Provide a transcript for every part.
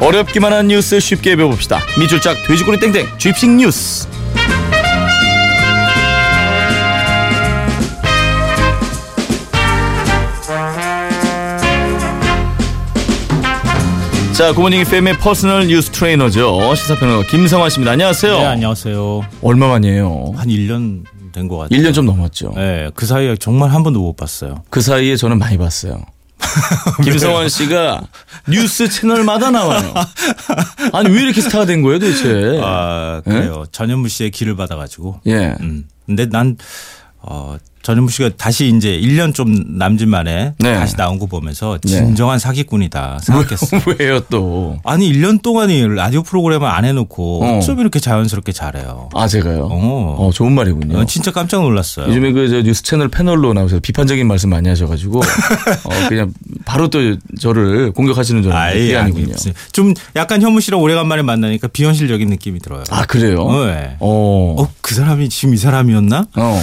어렵기만 한 뉴스 쉽게 배워봅시다. 밑줄 쫙 돼지꼬리 땡땡 주입식 뉴스. 자, 굿모닝 FM의 personal 뉴스 트레이너죠. 시사평론가 김성환 씨입니다. 안녕하세요. 네, 안녕하세요. 얼마 만이에요? 한 1년 된 것 같아요. 1년 좀 넘었죠. 네, 그 사이에 정말 한 번도 못 봤어요. 그 사이에 저는 많이 봤어요. 김성환 씨가 뉴스 채널마다 나와요. 아니 왜 이렇게 스타가 된 거예요 도대체? 아, 그래요. 전현무 씨의 길을 받아가지고. 예. 음. 근데 난, 어, 전현무 씨가 다시 이제 1년 좀 남짓 만에 네. 다시 나온 거 보면서 진정한 사기꾼이다 생각했어. 왜요 또? 아니 1년 동안이 라디오 프로그램을 안 해놓고 어. 어쩜 이렇게 자연스럽게 잘해요. 아 제가요. 어. 어 좋은 말이군요. 어, 진짜 깜짝 놀랐어요. 요즘에 그 저 뉴스 채널 패널로 나오셔서 비판적인 말씀 많이 하셔가지고 어 그냥 바로 또 저를 공격하시는 줄 알았는데 그게 아니, 아니군요. 좀 약간 현무 씨랑 오래간만에 만나니까 비현실적인 느낌이 들어요. 아 그래요? 네. 어. 어, 그 사람이 지금 이 사람이었나? 어.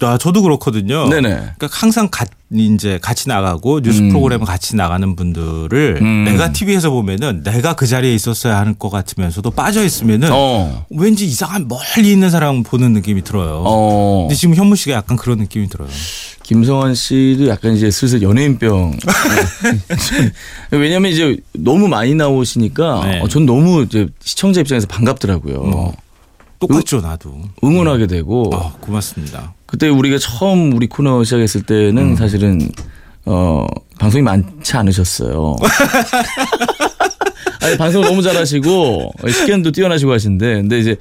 아, 저도 그렇거든요. 네네. 그러니까 항상 가, 이제 같이 나가고 뉴스 음. 프로그램 같이 나가는 분들을 음. 내가 TV에서 보면은 내가 그 자리에 있었어야 할것 같으면서도 빠져 있으면은 어. 왠지 이상한 멀리 있는 사람 보는 느낌이 들어요. 어. 근데 지금 현무 씨가 약간 그런 느낌이 들어요. 김성환 씨도 약간 이제 슬슬 연예인병. 왜냐면 이제 너무 많이 나오시니까 네. 어, 전 너무 이제 시청자 입장에서 반갑더라고요. 어. 똑같죠, 나도. 응원하게 되고 아, 고맙습니다. 그때 우리가 처음 우리 코너 시작했을 때는 사실은 어 방송이 많지 않으셨어요. 아니 방송 너무 잘하시고 식견도 뛰어나시고 하신데 근데 이제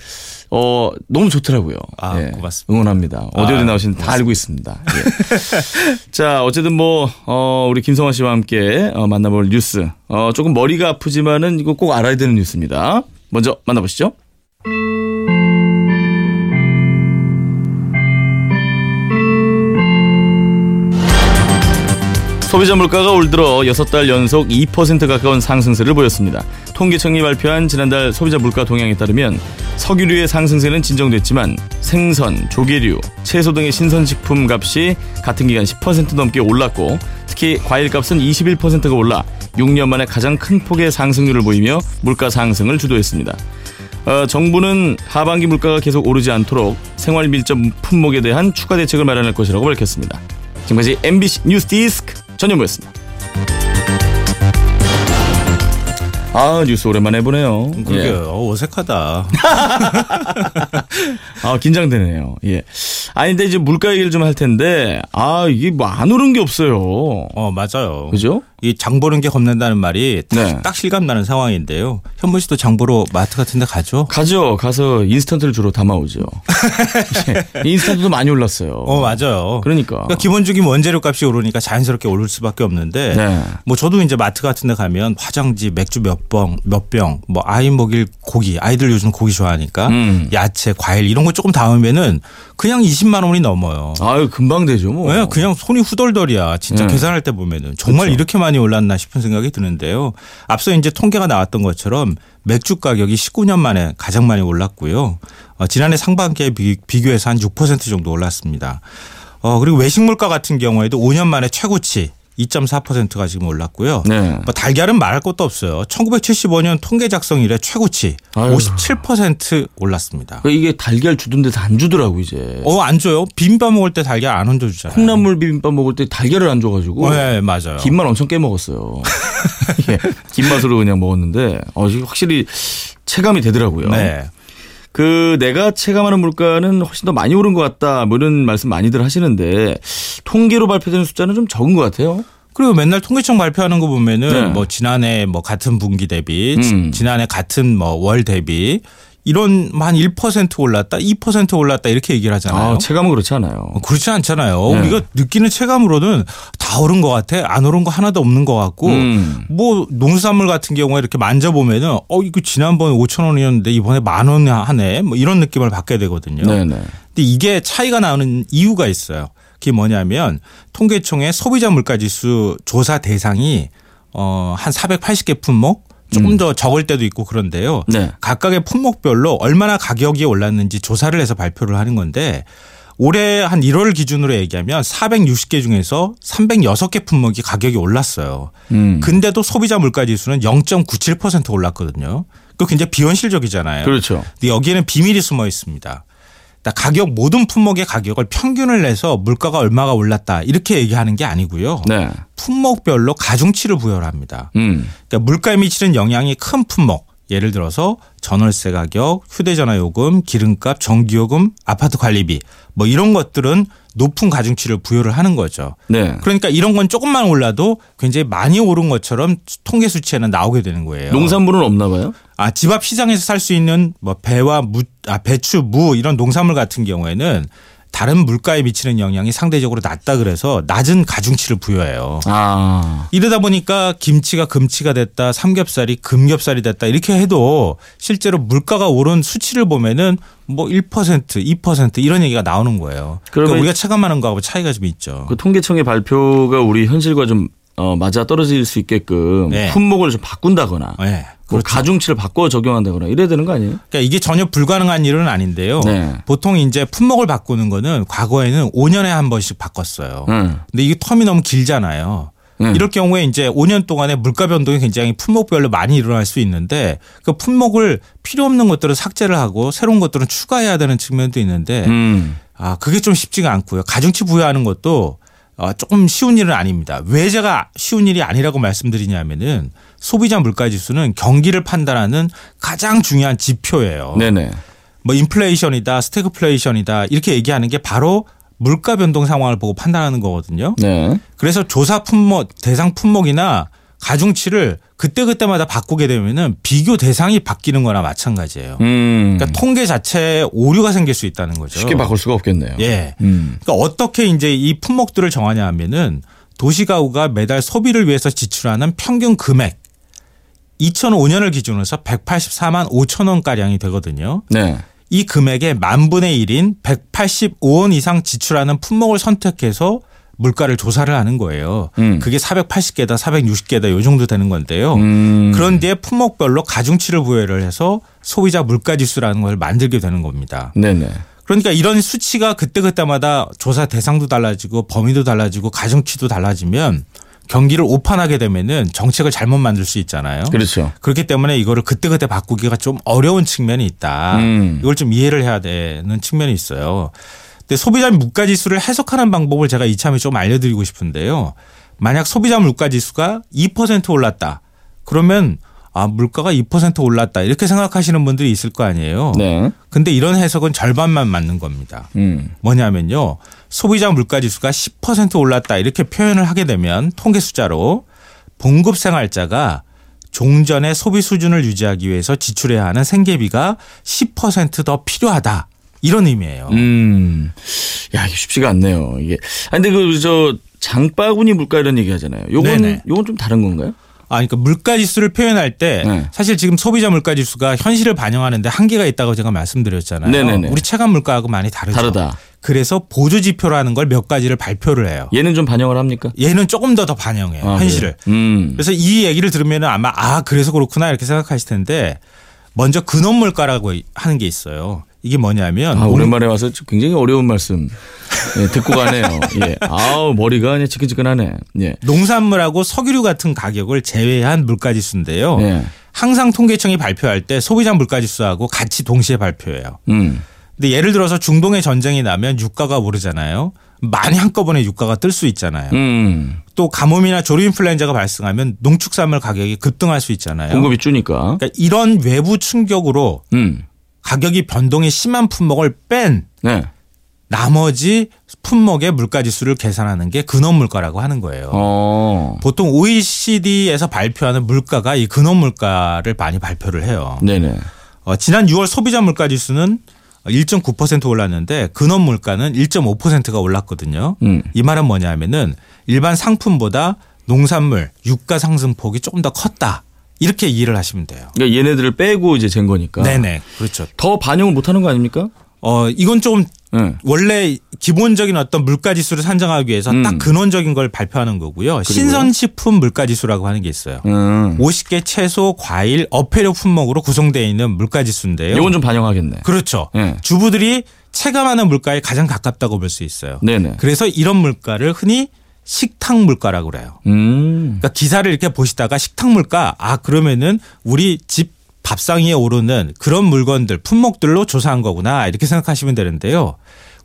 어 너무 좋더라고요. 아, 예, 고맙습니다. 응원합니다. 어디 어디 아, 나오시는지 다 알고 있습니다. 예. 자 어쨌든 뭐 어, 우리 김성환 씨와 함께 어, 만나볼 뉴스 어, 조금 머리가 아프지만은 이거 꼭 알아야 되는 뉴스입니다. 먼저 만나보시죠. 소비자 물가가 올 들어 6달 연속 2% 가까운 상승세를 보였습니다. 통계청이 발표한 지난달 소비자 물가 동향에 따르면 석유류의 상승세는 진정됐지만 생선, 조개류, 채소 등의 신선식품 값이 같은 기간 10% 넘게 올랐고 특히 과일값은 21%가 올라 6년 만에 가장 큰 폭의 상승률을 보이며 물가 상승을 주도했습니다. 어, 정부는 하반기 물가가 계속 오르지 않도록 생활 밀접 품목에 대한 추가 대책을 마련할 것이라고 밝혔습니다. 지금까지 MBC 뉴스 디스크 전현무였습니다. 아 뉴스 오랜만에 해보네요. 그게 예. 어, 어색하다. 아 긴장되네요. 예. 아니 근데 이제 물가 얘기를 좀 할 텐데 아 이게 뭐 안 오른 게 없어요. 어, 맞아요. 그죠? 이 장 보는 게 겁난다는 말이 딱- 네. 딱 실감 나는 상황인데요. 현무 씨도 장 보러 마트 같은 데 가죠? 가죠. 가서 인스턴트를 주로 담아오죠. 예. 인스턴트도 많이 올랐어요. 어, 맞아요. 그러니까. 그러니까 기본적인 원재료 값이 오르니까 자연스럽게 오를 수밖에 없는데 네. 뭐 저도 이제 마트 같은 데 가면 화장지 맥주 몇 병, 몇 병, 뭐 아이 먹일 고기, 아이들 요즘 고기 좋아하니까 음. 야채, 과일 이런 거 조금 담으면은 그냥 20만 원이 넘어요. 아유 금방 되죠 뭐. 왜 그냥 손이 후덜덜이야. 진짜 네. 계산할 때 보면은 정말 그렇죠. 이렇게 많이 올랐나 싶은 생각이 드는데요. 앞서 이제 통계가 나왔던 것처럼 맥주 가격이 19년 만에 가장 많이 올랐고요. 어, 지난해 상반기에 비, 비교해서 한 6% 정도 올랐습니다. 어, 그리고 외식 물가 같은 경우에도 5년 만에 최고치 2.4%가 지금 올랐고요. 네. 뭐 달걀은 말할 것도 없어요. 1975년 통계 작성 이래 최고치 아유. 57% 올랐습니다. 그 이게 달걀 주던 데서 안 주더라고 이제. 어, 안 줘요? 비빔밥 먹을 때 달걀 안 얹어 주잖아요. 콩나물 비빔밥 먹을 때 달걀을 안 줘가지고 네, 맞아요. 김만 엄청 깨 먹었어요. 예, 김 맛으로 그냥 먹었는데 어, 이게 확실히 체감이 되더라고요. 네. 그 내가 체감하는 물가는 훨씬 더 많이 오른 것 같다 뭐 이런 말씀 많이들 하시는데 통계로 발표되는 숫자는 좀 적은 것 같아요. 그리고 맨날 통계청 발표하는 거 보면은 네. 뭐 지난해 뭐 같은 분기 대비 음. 지- 지난해 같은 뭐 월 대비 이런 한1% 올랐다, 2% 올랐다 이렇게 얘기를 하잖아요. 아, 체감은 그렇지 않아요. 어, 그렇지 않잖아요. 네. 우리가 느끼는 체감으로는 다 오른 것 같아. 안 오른 거 하나도 없는 것 같고 음. 뭐 농수산물 같은 경우에 이렇게 만져보면은 어 이거 지난번에 5천 원이었는데 이번에 만 원 하네. 뭐 이런 느낌을 받게 되거든요. 네네. 근데 이게 차이가 나는 이유가 있어요. 그게 뭐냐면 통계청의 소비자 물가지수 조사 대상이 어한 480개 품목 조금 더 적을 때도 있고 그런데요. 네. 각각의 품목별로 얼마나 가격이 올랐는지 조사를 해서 발표를 하는 건데 올해 한 1월 기준으로 얘기하면 460개 중에서 306개 품목이 가격이 올랐어요. 음. 근데도 소비자 물가 지수는 0.97% 올랐거든요. 그 굉장히 비현실적이잖아요. 그렇죠. 근데 여기에는 비밀이 숨어 있습니다. 가격 모든 품목의 가격을 평균을 내서 물가가 얼마가 올랐다 이렇게 얘기하는 게 아니고요. 네. 품목별로 가중치를 부여를 합니다. 음. 그러니까 물가에 미치는 영향이 큰 품목 예를 들어서 전월세 가격, 휴대전화 요금, 기름값, 전기요금, 아파트 관리비 뭐 이런 것들은 높은 가중치를 부여를 하는 거죠. 네. 그러니까 이런 건 조금만 올라도 굉장히 많이 오른 것처럼 통계 수치에는 나오게 되는 거예요. 농산물은 없나 봐요? 아, 집 앞 시장에서 살 수 있는 뭐 배와 무, 아, 배추, 무 이런 농산물 같은 경우에는 다른 물가에 미치는 영향이 상대적으로 낮다 그래서 낮은 가중치를 부여해요. 아. 이러다 보니까 김치가 금치가 됐다, 삼겹살이 금겹살이 됐다 이렇게 해도 실제로 물가가 오른 수치를 보면은 뭐 1%, 2% 이런 얘기가 나오는 거예요. 그러니까 우리가 체감하는 거하고 차이가 좀 있죠. 그 통계청의 발표가 우리 현실과 좀 어, 맞아 떨어질 수 있게끔 네. 품목을 좀 바꾼다거나 네. 뭐 가중치를 바꿔 적용한다거나 이래야 되는 거 아니에요? 그러니까 이게 전혀 불가능한 일은 아닌데요. 네. 보통 이제 품목을 바꾸는 거는 과거에는 5년에 한 번씩 바꿨어요. 응. 근데 이게 텀이 너무 길잖아요. 음. 이럴 경우에 이제 5년 동안에 물가 변동이 굉장히 품목별로 많이 일어날 수 있는데 그 품목을 필요 없는 것들을 삭제를 하고 새로운 것들은 추가해야 되는 측면도 있는데 음. 아 그게 좀 쉽지가 않고요. 가중치 부여하는 것도 어, 조금 쉬운 일은 아닙니다. 왜 제가 쉬운 일이 아니라고 말씀드리냐면은 소비자 물가 지수는 경기를 판단하는 가장 중요한 지표예요. 네네. 뭐 인플레이션이다, 스태그플레이션이다 이렇게 얘기하는 게 바로 물가 변동 상황을 보고 판단하는 거거든요. 네. 그래서 조사 품목 대상 품목이나 가중치를 그때그때마다 바꾸게 되면은 비교 대상이 바뀌는 거나 마찬가지예요. 음. 그러니까 통계 자체에 오류가 생길 수 있다는 거죠. 쉽게 바꿀 수가 없겠네요. 예. 음. 그러니까 어떻게 이제 이 품목들을 정하냐 하면은 도시가구가 매달 소비를 위해서 지출하는 평균 금액 2005년을 기준으로 해서 184만 5천 원 가량이 되거든요. 네. 이 금액의 만 분의 1인 185원 이상 지출하는 품목을 선택해서 물가를 조사를 하는 거예요. 음. 그게 480개다, 460개다 요 정도 되는 건데요. 음. 그런 뒤에 품목별로 가중치를 부여를 해서 소비자 물가 지수라는 걸 만들게 되는 겁니다. 네네. 그러니까 이런 수치가 그때그때마다 조사 대상도 달라지고 범위도 달라지고 가중치도 달라지면 경기를 오판하게 되면은 정책을 잘못 만들 수 있잖아요. 그렇죠. 그렇기 때문에 이거를 그때그때 바꾸기가 좀 어려운 측면이 있다. 음. 이걸 좀 이해를 해야 되는 측면이 있어요. 근데 소비자 물가 지수를 해석하는 방법을 제가 이참에 좀 알려드리고 싶은데요. 만약 소비자 물가 지수가 2% 올랐다. 그러면 아 물가가 2% 올랐다 이렇게 생각하시는 분들이 있을 거 아니에요. 네. 근데 이런 해석은 절반만 맞는 겁니다. 음. 뭐냐면요. 소비자 물가 지수가 10% 올랐다 이렇게 표현을 하게 되면 통계 숫자로 봉급 생활자가 종전의 소비 수준을 유지하기 위해서 지출해야 하는 생계비가 10%더 필요하다. 이런 의미예요. 음. 야, 이게 쉽지가 않네요. 이게. 아, 근데 그, 저, 장바구니 물가 이런 얘기 하잖아요. 요건, 네네. 요건 좀 다른 건가요? 아, 그러니까 물가 지수를 표현할 때 네. 사실 지금 소비자 물가 지수가 현실을 반영하는데 한계가 있다고 제가 말씀드렸잖아요. 네네네. 우리 체감 물가하고 많이 다르죠. 다르다. 그래서 보조 지표라는 걸 몇 가지를 발표를 해요. 얘는 좀 반영을 합니까? 얘는 조금 더 더 반영해요. 아, 현실을. 그래요? 음. 그래서 이 얘기를 들으면 아마 아 그래서 그렇구나 이렇게 생각하실 텐데 먼저 근원 물가라고 하는 게 있어요. 이게 뭐냐면 아, 오랜만에 와서 굉장히 어려운 말씀 예, 듣고 가네요. 예. 아우, 머리가 그냥 지끈지끈하네. 예. 농산물하고 석유류 같은 가격을 제외한 물가지수인데요. 예. 항상 통계청이 발표할 때 소비자 물가지수하고 같이 동시에 발표해요. 음. 근데 예를 들어서 중동의 전쟁이 나면 유가가 오르잖아요. 많이 한꺼번에 유가가 뜰 수 있잖아요. 음. 또 가뭄이나 조류 인플루엔자가 발생하면 농축산물 가격이 급등할 수 있잖아요. 공급이 주니까. 그러니까 이런 외부 충격으로 음. 가격이 변동이 심한 품목을 뺀 네. 나머지 품목의 물가 지수를 계산하는 게 근원 물가라고 하는 거예요. 어. 보통 OECD에서 발표하는 물가가 이 근원 물가를 많이 발표를 해요. 네네. 어, 지난 6월 소비자 물가 지수는 1.9% 올랐는데 근원 물가는 1.5%가 올랐거든요. 음. 이 말은 뭐냐면은 일반 상품보다 농산물 유가 상승폭이 조금 더 컸다. 이렇게 이해를 하시면 돼요. 그러니까 얘네들을 빼고 이제 잰 거니까. 네네. 그렇죠. 더 반영을 못 하는 거 아닙니까? 어, 이건 좀 네. 원래 기본적인 어떤 물가 지수를 산정하기 위해서 음. 딱 근원적인 걸 발표하는 거고요. 신선식품 물가 지수라고 하는 게 있어요. 음. 50개 채소, 과일, 어패류 품목으로 구성되어 있는 물가 지수인데요. 이건 좀 반영하겠네. 그렇죠. 예. 주부들이 체감하는 물가에 가장 가깝다고 볼 수 있어요. 네네. 그래서 이런 물가를 흔히 식탁 물가라고 그래요. 음. 그러니까 기사를 이렇게 보시다가 식탁 물가 아 그러면은 우리 집 밥상 위에 오르는 그런 물건들 품목들로 조사한 거구나 이렇게 생각하시면 되는데요.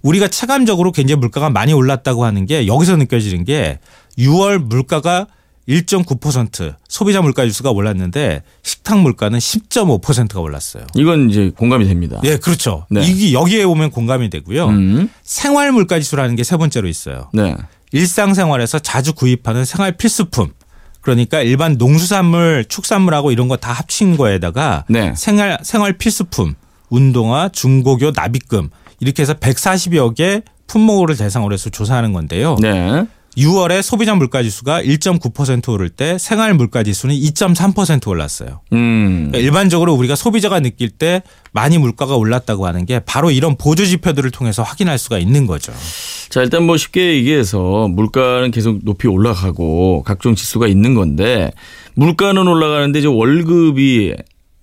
우리가 체감적으로 굉장히 물가가 많이 올랐다고 하는 게 여기서 느껴지는 게 6월 물가가 1.9% 소비자 물가 지수가 올랐는데 식탁 물가는 10.5%가 올랐어요. 이건 이제 공감이 됩니다. 예, 그렇죠. 네. 이게 여기에 오면 공감이 되고요. 음. 생활 물가 지수라는 게 세 번째로 있어요. 네. 일상생활에서 자주 구입하는 생활 필수품. 그러니까 일반 농수산물, 축산물하고 이런 거 다 합친 거에다가 네. 생활 생활 필수품, 운동화, 중고교, 납입금 이렇게 해서 140여 개 품목을 대상으로 해서 조사하는 건데요. 네. 6월에 소비자 물가 지수가 1.9% 오를 때 생활 물가 지수는 2.3% 올랐어요. 음. 그러니까 일반적으로 우리가 소비자가 느낄 때 많이 물가가 올랐다고 하는 게 바로 이런 보조 지표들을 통해서 확인할 수가 있는 거죠. 자, 일단 뭐 쉽게 얘기해서 물가는 계속 높이 올라가고 각종 지수가 있는 건데 물가는 올라가는데 이제 월급이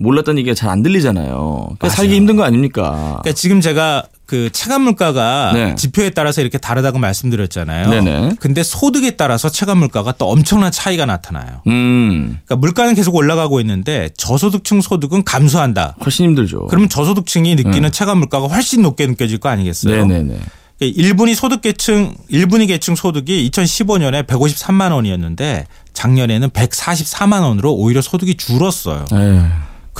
몰랐다는 얘기가 잘 안 들리잖아요. 그러니까. 살기 힘든 거 아닙니까? 그러니까 지금 제가 그 체감 물가가 네. 지표에 따라서 이렇게 다르다고 말씀드렸잖아요. 네네. 근데 소득에 따라서 체감 물가가 또 엄청난 차이가 나타나요. 음. 그러니까 물가는 계속 올라가고 있는데 저소득층 소득은 감소한다. 훨씬 힘들죠. 그러면 저소득층이 느끼는 체감 물가가 훨씬 높게 느껴질 거 아니겠어요? 음. 네네네. 그러니까 1분위 소득 계층 1분위 계층 소득이 2015년에 153만 원이었는데 작년에는 144만 원으로 오히려 소득이 줄었어요. 에휴,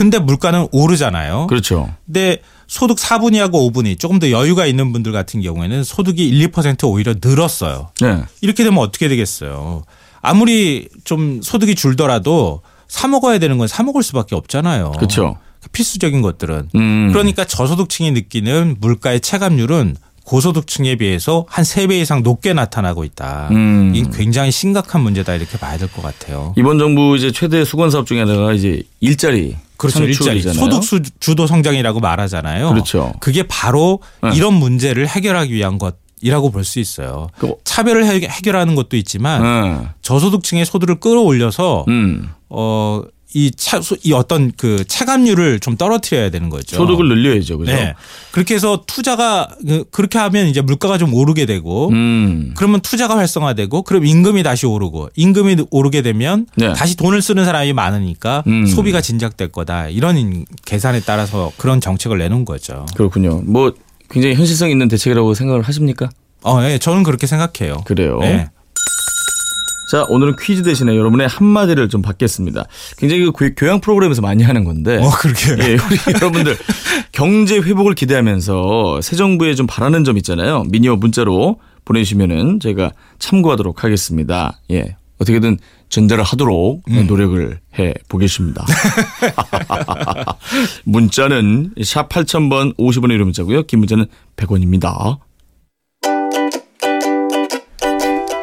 근데 물가는 오르잖아요. 그렇죠. 근데 소득 4분위하고 5분위 조금 더 여유가 있는 분들 같은 경우에는 소득이 1, 2% 오히려 늘었어요. 네. 이렇게 되면 어떻게 되겠어요? 아무리 좀 소득이 줄더라도 사 먹어야 되는 건 사 먹을 수밖에 없잖아요. 그렇죠. 필수적인 것들은. 음. 그러니까 저소득층이 느끼는 물가의 체감률은 고소득층에 비해서 한 세 배 이상 높게 나타나고 있다. 음. 이건 굉장히 심각한 문제다 이렇게 봐야 될 것 같아요. 이번 정부 이제 최대 수건 사업 중에 하나가 이제 일자리 그렇죠. 일자리. 소득 수- 주도 성장이라고 말하잖아요. 그렇죠. 그게 바로 네. 이런 문제를 해결하기 위한 것 이라고 볼 수 있어요. 그- 차별을 해- 해결하는 것도 있지만 네. 저소득층의 소득을 끌어올려서 음. 어, 이, 차, 소- 이 어떤 그 체감률을 좀 떨어뜨려야 되는 거죠. 소득을 늘려야죠. 그죠? 네. 그렇게 해서 투자가 그- 그렇게 하면 이제 물가가 좀 오르게 되고 음. 그러면 투자가 활성화되고 그럼 임금이 다시 오르고 임금이 오르게 되면 네. 다시 돈을 쓰는 사람이 많으니까 음. 소비가 진작될 거다. 이런 계산에 따라서 그런 정책을 내놓은 거죠. 그렇군요. 뭐 굉장히 현실성 있는 대책이라고 생각을 하십니까? 어, 예, 저는 그렇게 생각해요. 그래요. 네. 자, 오늘은 퀴즈 대신에 여러분의 한마디를 좀 받겠습니다. 굉장히 그 교- 교양 프로그램에서 많이 하는 건데. 어, 그러게요. 예, 우리 여러분들 경제 회복을 기대하면서 새 정부에 좀 바라는 점 있잖아요. 미니나 문자로 보내주시면은 저희가 참고하도록 하겠습니다. 예. 어떻게든 전달을 하도록 음. 노력을 해 보겠습니다. 문자는 샵 8000번 50원의 유료 문자고요. 긴 문자는 100원입니다.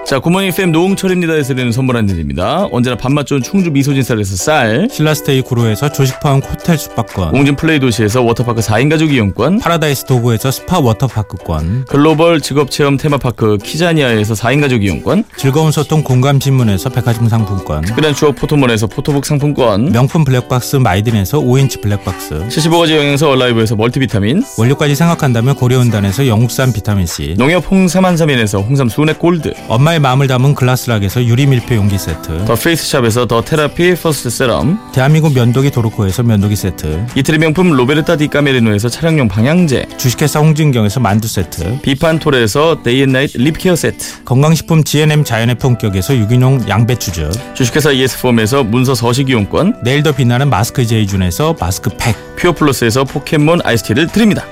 자, 굿모닝 FM 노홍철입니다에서 드리는 선물 안내드립니다. 언제나 밥맛 좋은 충주 미소진 쌀에서 쌀, 신라스테이 구로에서 조식 포함 호텔 숙박권, 웅진 플레이 도시에서 워터파크 4인 가족 이용권, 파라다이스 도고에서 스파 워터파크권, 글로벌 직업체험 테마파크 키자니아에서 4인 가족 이용권, 즐거운 소통 공감 신문에서 백화점 상품권, 특별한 추억 포토몬에서 포토북 상품권, 명품 블랙박스 마이딘에서 5인치 블랙박스, 75가지 영양소 얼라이브에서 멀티비타민, 원료까지 생각한다면 고려은단에서 영국산 비타민C, 농협 홍삼 한삼인에서 홍삼 순액 골드, 엄마의 마음을 담은 글라스락에서 유리 밀폐 용기 세트, 더 페이스샵에서 더 테라피 퍼스트 세럼, 대한민국 면도기 도르코에서 면도기 세트, 이태리 명품 로베르타 디 까메리노에서 차량용 방향제, 주식회사 홍진경에서 만두 세트, 비판톨에서 데이앤나이트 립케어 세트, 건강식품 GNM 자연의 품격에서 유기농 양배추즙, 주식회사 예스폼에서 문서 서식 이용권, 내일 더 빛나는 마스크 제이준에서 마스크팩, 퓨어플러스에서 포켓몬 아이스티를 드립니다.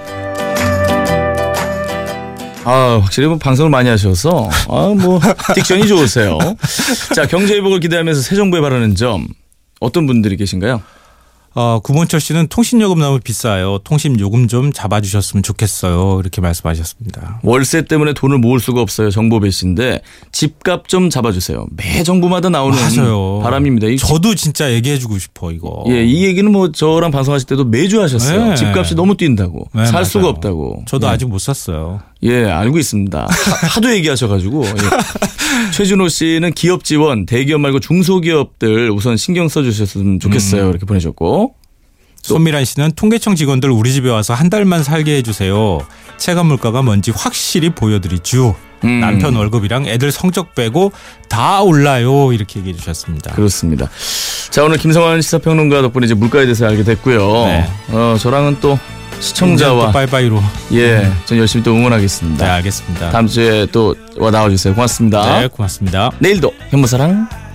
아, 확실히 뭐 방송을 많이 하셔서, 아, 뭐, 딕션이 좋으세요. 자, 경제 회복을 기대하면서 새 정부에 바라는 점, 어떤 분들이 계신가요? 어, 구본철 씨는 통신요금 너무 비싸요. 통신 요금 좀 잡아주셨으면 좋겠어요. 이렇게 말씀하셨습니다. 월세 때문에 돈을 모을 수가 없어요. 정보 배신데, 집값 좀 잡아주세요. 매 정부마다 나오는 맞아요. 바람입니다. 이 저도 진짜 얘기해주고 싶어 이거. 예, 이 얘기는 뭐 저랑 방송하실 때도 매주 하셨어요. 네. 집값이 너무 뛴다고. 네, 살 수가 맞아요. 없다고. 저도 예. 아직 못 샀어요. 예, 알고 있습니다. 하- 하도 얘기하셔가지고. 예. 최준호 씨는 기업 지원, 대기업 말고 중소기업들 우선 신경 써주셨으면 좋겠어요. 음. 이렇게 보내셨고. 손미란 씨는 통계청 직원들 우리 집에 와서 한 달만 살게 해주세요. 체감 물가가 뭔지 확실히 보여드리죠. 음. 남편 월급이랑 애들 성적 빼고 다 올라요. 이렇게 얘기해 주셨습니다. 그렇습니다. 자 오늘 김성환 시사평론가 덕분에 이제 물가에 대해서 알게 됐고요. 네. 어 저랑은 또 시청자와 빠이빠이로. 예, 전 열심히 또 응원하겠습니다. 네, 알겠습니다. 다음 주에 또와 나와주세요. 고맙습니다. 네, 고맙습니다. 내일도 현무사랑